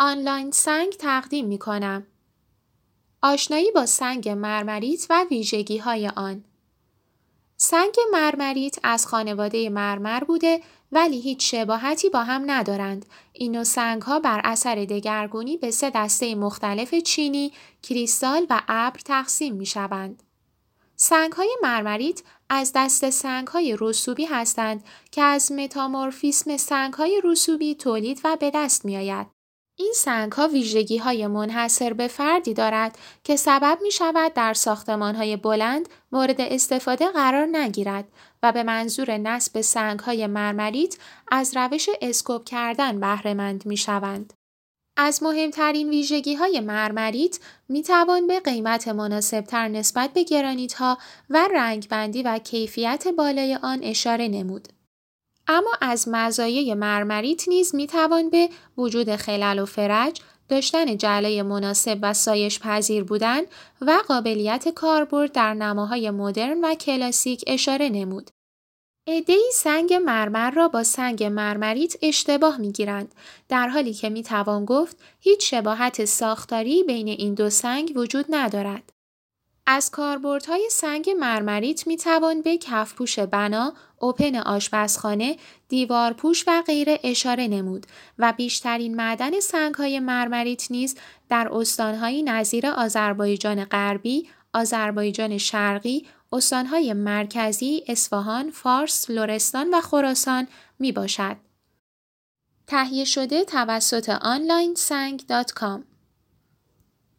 آنلاین سنگ تقدیم می کنم. آشنایی با سنگ مرمریت و ویژگی های آن سنگ مرمریت از خانواده مرمر بوده ولی هیچ شباهتی با هم ندارند. این نوع سنگ ها بر اثر دگرگونی به سه دسته مختلف چینی، کریستال و ابر تقسیم می شوند. سنگ های مرمریت از دست سنگ های رسوبی هستند که از متامورفیسم سنگ های رسوبی تولید و به دست می آید. این سنگ ها ویژگی های منحصر به فردی دارد که سبب می شود در ساختمان های بلند مورد استفاده قرار نگیرد و به منظور نصب سنگ های مرمریت از روش اسکوب کردن بهرهمند می شوند. از مهمترین ویژگی های مرمریت می توان به قیمت مناسبتر نسبت به گرانیت ها و رنگبندی و کیفیت بالای آن اشاره نمود. اما از مزایای مرمریت نیز می توان به وجود خلل و فرج، داشتن جلای مناسب و سایش پذیر بودن و قابلیت کاربرد در نماهای مدرن و کلاسیک اشاره نمود. ای سنگ مرمر را با سنگ مرمریت اشتباه می گیرند در حالی که می توان گفت هیچ شباهت ساختاری بین این دو سنگ وجود ندارد. از کاربردهای سنگ مرمریت می توان به کفپوش بنا، اوپن آشپزخانه، دیوارپوش و غیره اشاره نمود و بیشترین معدن سنگهای مرمریت نیز در استانهایی نظیر آذربایجان غربی، آذربایجان شرقی، استانهای مرکزی، اصفهان، فارس، لرستان و خراسان می باشد. تهیه شده توسط آنلاین سنگ